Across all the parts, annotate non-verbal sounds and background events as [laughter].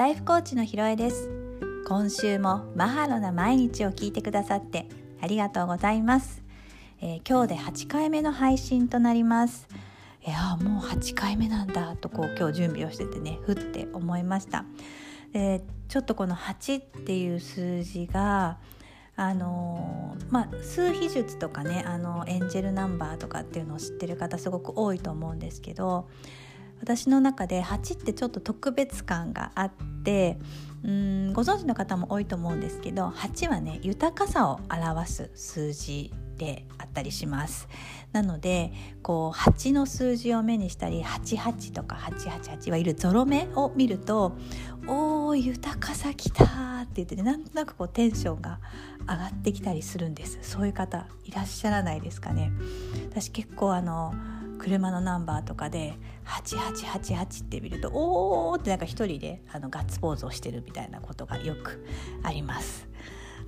ライフコーチのひろえです。今週もマハロな毎日を聞いてくださってありがとうございます、えー、今日で8回目の配信となります。いやもう8回目なんだとこう今日準備をしててねふって思いました。でちょっとこの8っていう数字があのまあ、数秘術とかねあのエンジェルナンバーとかっていうのを知ってる方すごく多いと思うんですけど私の中で8ってちょっと特別感があってうんご存知の方も多いと思うんですけど8はね豊かさを表す数字であったりします。なのでこう8の数字を目にしたり88とか888はいるゾロ目を見ると「おー豊かさきた」って言ってねなんとなくこうテンションが上がってきたりするんです。そういう方いらっしゃらないですかね。私結構あの車のナンバーとかで8888って見るとおーってなんか一人であのガッツポーズをしてるみたいなことがよくあります。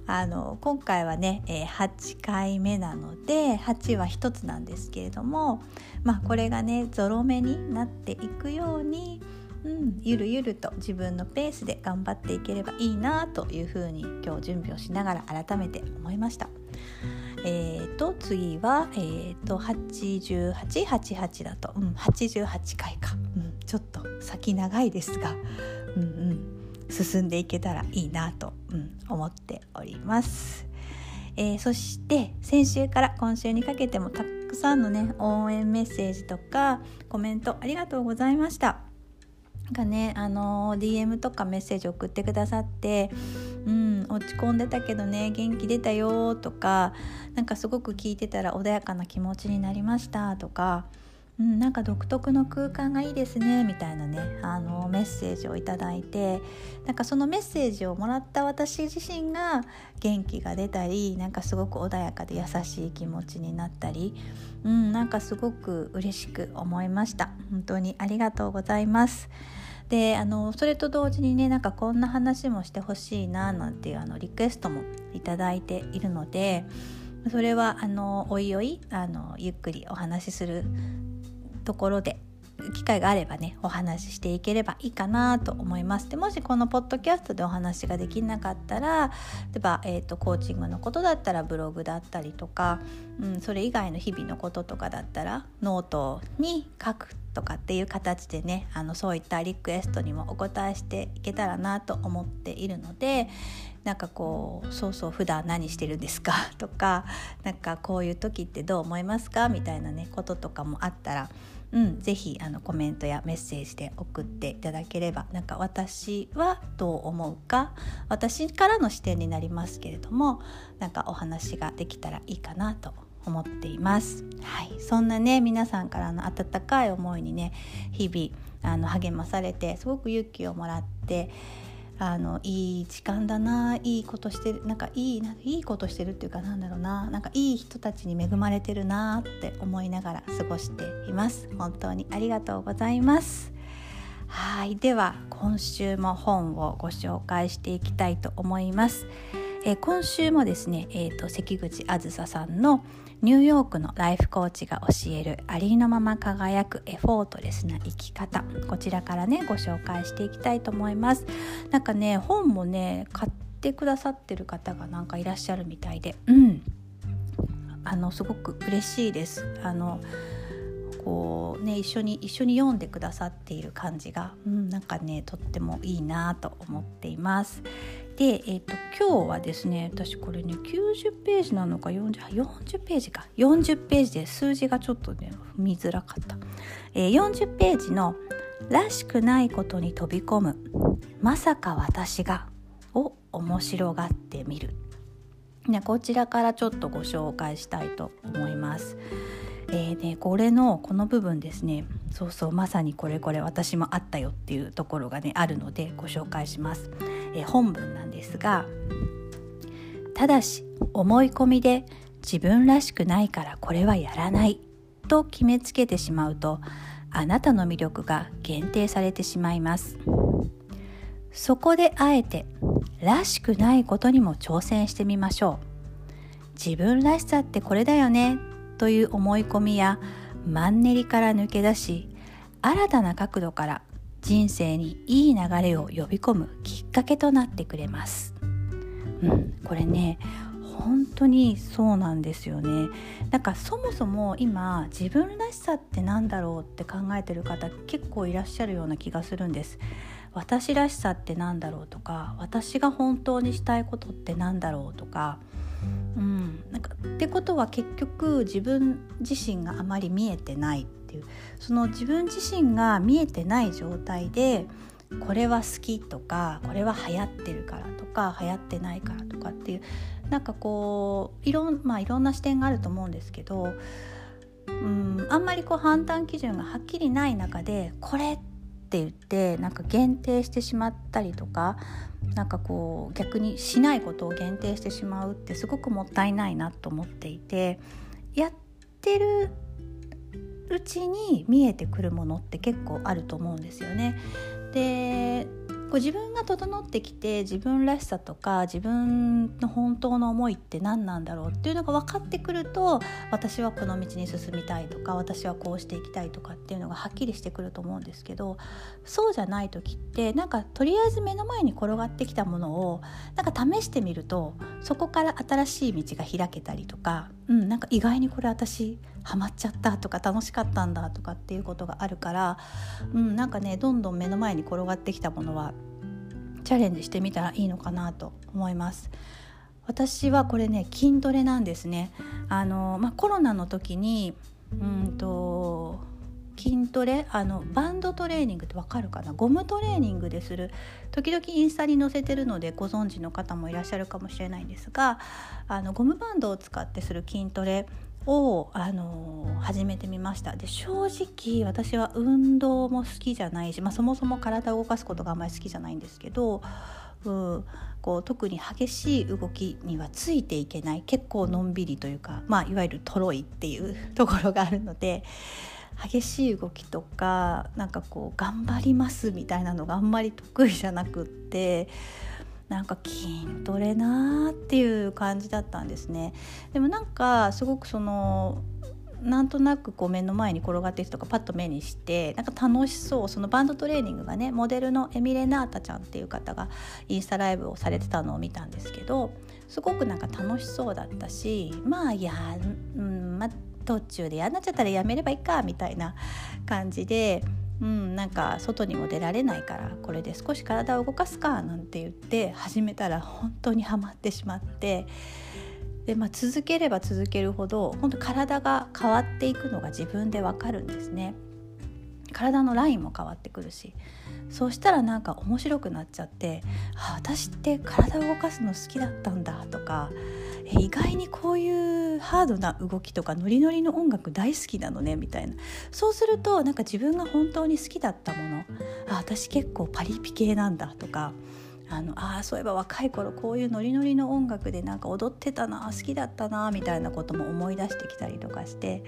あの今回はね、えー、8回目なので8は1つなんですけれども、まあ、これがねゾロ目になっていくように、うん、ゆるゆると自分のペースで頑張っていければいいなというふうに今日準備をしながら改めて思いました。えーと、次は、えーと、8888だと、うん、88回か、うん、ちょっと先長いですが、うんうん、進んでいけたらいいなと、うん、思っております。えー、そして先週から今週にかけてもたくさんのね応援メッセージとかコメントありがとうございました。がねあの DM とかメッセージ送ってくださって落ち込んでたけどね元気出たよとかなんかすごく聞いてたら穏やかな気持ちになりましたとか、うん、なんか独特の空間がいいですねみたいなねあのメッセージをいただいてなんかそのメッセージをもらった私自身が元気が出たりなんかすごく穏やかで優しい気持ちになったり、うん、なんかすごく嬉しく思いました本当にありがとうございます。であのそれと同時にねなんかこんな話もしてほしいななんていうあのリクエストもいただいているのでそれはあのおいおいあのゆっくりお話しするところで機会があればねお話ししていければいいかなと思います。でもしこのポッドキャストでお話ができなかったら例えば、えーと、コーチングのことだったらブログだったりとか、うん、それ以外の日々のこととかだったらノートに書くとかっていう形でねあのそういったリクエストにもお答えしていけたらなと思っているのでなんかこうそうそう普段何してるんですか？[laughs] とかなんかこういう時ってどう思いますか？みたいなねこととかもあったらうん、ぜひあのコメントやメッセージで送っていただければなんか私はどう思うか私からの視点になりますけれどもなんかお話ができたらいいかなと思っています。はい、そんなね皆さんからの温かい思いにね日々あの励まされてすごく勇気をもらってあのいい時間だないいことしてるなんかいいないいことしてるっていうかなんだろうななんかいい人たちに恵まれてるなって思いながら過ごしています。本当にありがとうございます。はいでは今週も本をご紹介していきたいと思います、え今週もですね、えーと関口あずささんの「ニューヨークのライフコーチが教えるありのまま輝くエフォートレスな生き方こちらからねご紹介していきたいと思います。なんかね本もね買ってくださってる方がなんかいらっしゃるみたいでうん。あのすごく嬉しいです。あのこうね一緒に一緒に読んでくださっている感じが、うん、なんかねとってもいいなと思っています。で、えーと、今日はですね私これね90ページなのか 40, 40ページか。40ページで数字がちょっとね見づらかった、えー、40ページの「らしくないことに飛び込むまさか私が」を面白がってみる、ね、こちらからちょっとご紹介したいと思います。えーね、これのこの部分ですね。そうそうまさにこれこれ私もあったよっていうところがねあるのでご紹介します。え本文なんですがただし思い込みで自分らしくないからこれはやらないと決めつけてしまうとあなたの魅力が限定されてしまいます。そこであえてらしくないことにも挑戦してみましょう。自分らしさってこれだよねという思い込みやマンネリから抜け出し新たな角度から人生にいい流れを呼び込むきっかけとなってくれます。うん、これね本当にそうなんですよねなんかそもそも今自分らしさって何だろうって考えてる方結構いらっしゃるような気がするんです私らしさって何だろうとか私が本当にしたいことって何だろうとかうん。なんかってことは結局自分自身があまり見えてないっていう。その自分自身が見えてない状態でこれは好きとかこれは流行ってるからとか流行ってないからとかっていうなんかこういろん,、まあ、いろんな視点があると思うんですけどうんあんまりこう判断基準がはっきりない中でこれって言ってなんか限定してしまったりとかなんかこう逆にしないことを限定してしまうってすごくもったいないなと思っていてやってるうちに見えてくるものって結構あると思うんですよね。でこう自分が整ってきて自分らしさとか自分の本当の思いって何なんだろうっていうのが分かってくると私はこの道に進みたいとか私はこうしていきたいとかっていうのがはっきりしてくると思うんですけどそうじゃない時ってなんかとりあえず目の前に転がってきたものをなんか試してみるとそこから新しい道が開けたりとか、うん、なんか意外にこれ私ハマっちゃったとか楽しかったんだとかっていうことがあるから、うん、なんかねどんどん目の前に転がってきたものはチャレンジしてみたらいいのかなと思います。私はこれね筋トレなんですね。あのまあ、コロナの時にうんと筋トレあのバンドトレーニングってわかるかな？ゴムトレーニングでする時々インスタに載せてるのでご存知の方もいらっしゃるかもしれないんですがあのゴムバンドを使ってする筋トレを、あの始めてみました。で正直私は運動も好きじゃないし、まあ、そもそも体を動かすことがあんまり好きじゃないんですけど、うん、こう特に激しい動きにはついていけない結構のんびりというか、まあ、いわゆるトロイっていう [laughs] ところがあるので激しい動きとかなんかこう頑張りますみたいなのがあんまり得意じゃなくってなんか筋トレなーっていう感じだったんですねでもなんかすごくそのなんとなくこう目の前に転がってる人がパッと目にしてなんか楽しそうそのバンドトレーニングがねモデルのエミレナータちゃんっていう方がインスタライブをされてたのを見たんですけどすごくなんか楽しそうだったしまあや、うんまあ、途中で嫌になっちゃったらやめればいいかみたいな感じで。うん、なんか外にも出られないからこれで少し体を動かすかなんて言って始めたら本当にはまってしまってで、まあ、続ければ続けるほど本当体が変わっていくのが自分でわかるんですね。体のラインも変わってくるしそうしたらなんか面白くなっちゃってあ私って体を動かすの好きだったんだとか意外にこういうハードな動きとかノリノリの音楽大好きなのねみたいな。そうするとなんか自分が本当に好きだったもの。あ私結構パリピ系なんだとか。あのあそういえば若い頃こういうノリノリの音楽でなんか踊ってたな好きだったなみたいなことも思い出してきたりとかして。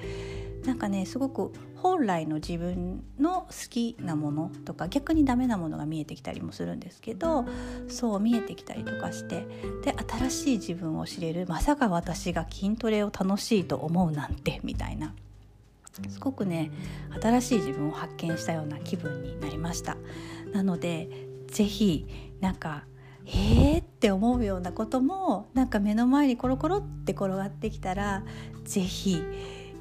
なんかねすごく本来の自分の好きなものとか逆にダメなものが見えてきたりもするんですけどそう見えてきたりとかしてで新しい自分を知れるまさか私が筋トレを楽しいと思うなんてみたいな。すごくね新しい自分を発見したような気分になりました。なので是非なんかえーって思うようなこともなんか目の前にコロコロって転がってきたら是非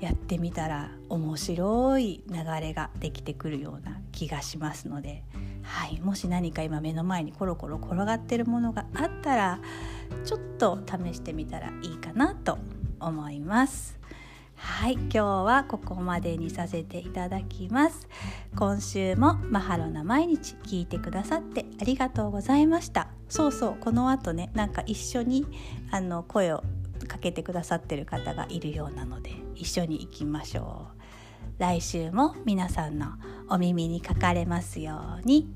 やってみたら面白い流れができてくるような気がしますので、はい、もし何か今目の前にコロコロ転がってるものがあったらちょっと試してみたらいいかなと思います。はい今日はここまでにさせていただきます今週もマハロな毎日聞いてくださってありがとうございましたそうそうこの後ねなんか一緒にあの声をかけてくださってる方がいるようなので一緒に行きましょう。来週も皆さんのお耳にかかれますように。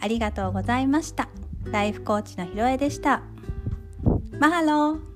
ありがとうございました。ライフコーチのひろえでした。マハロー。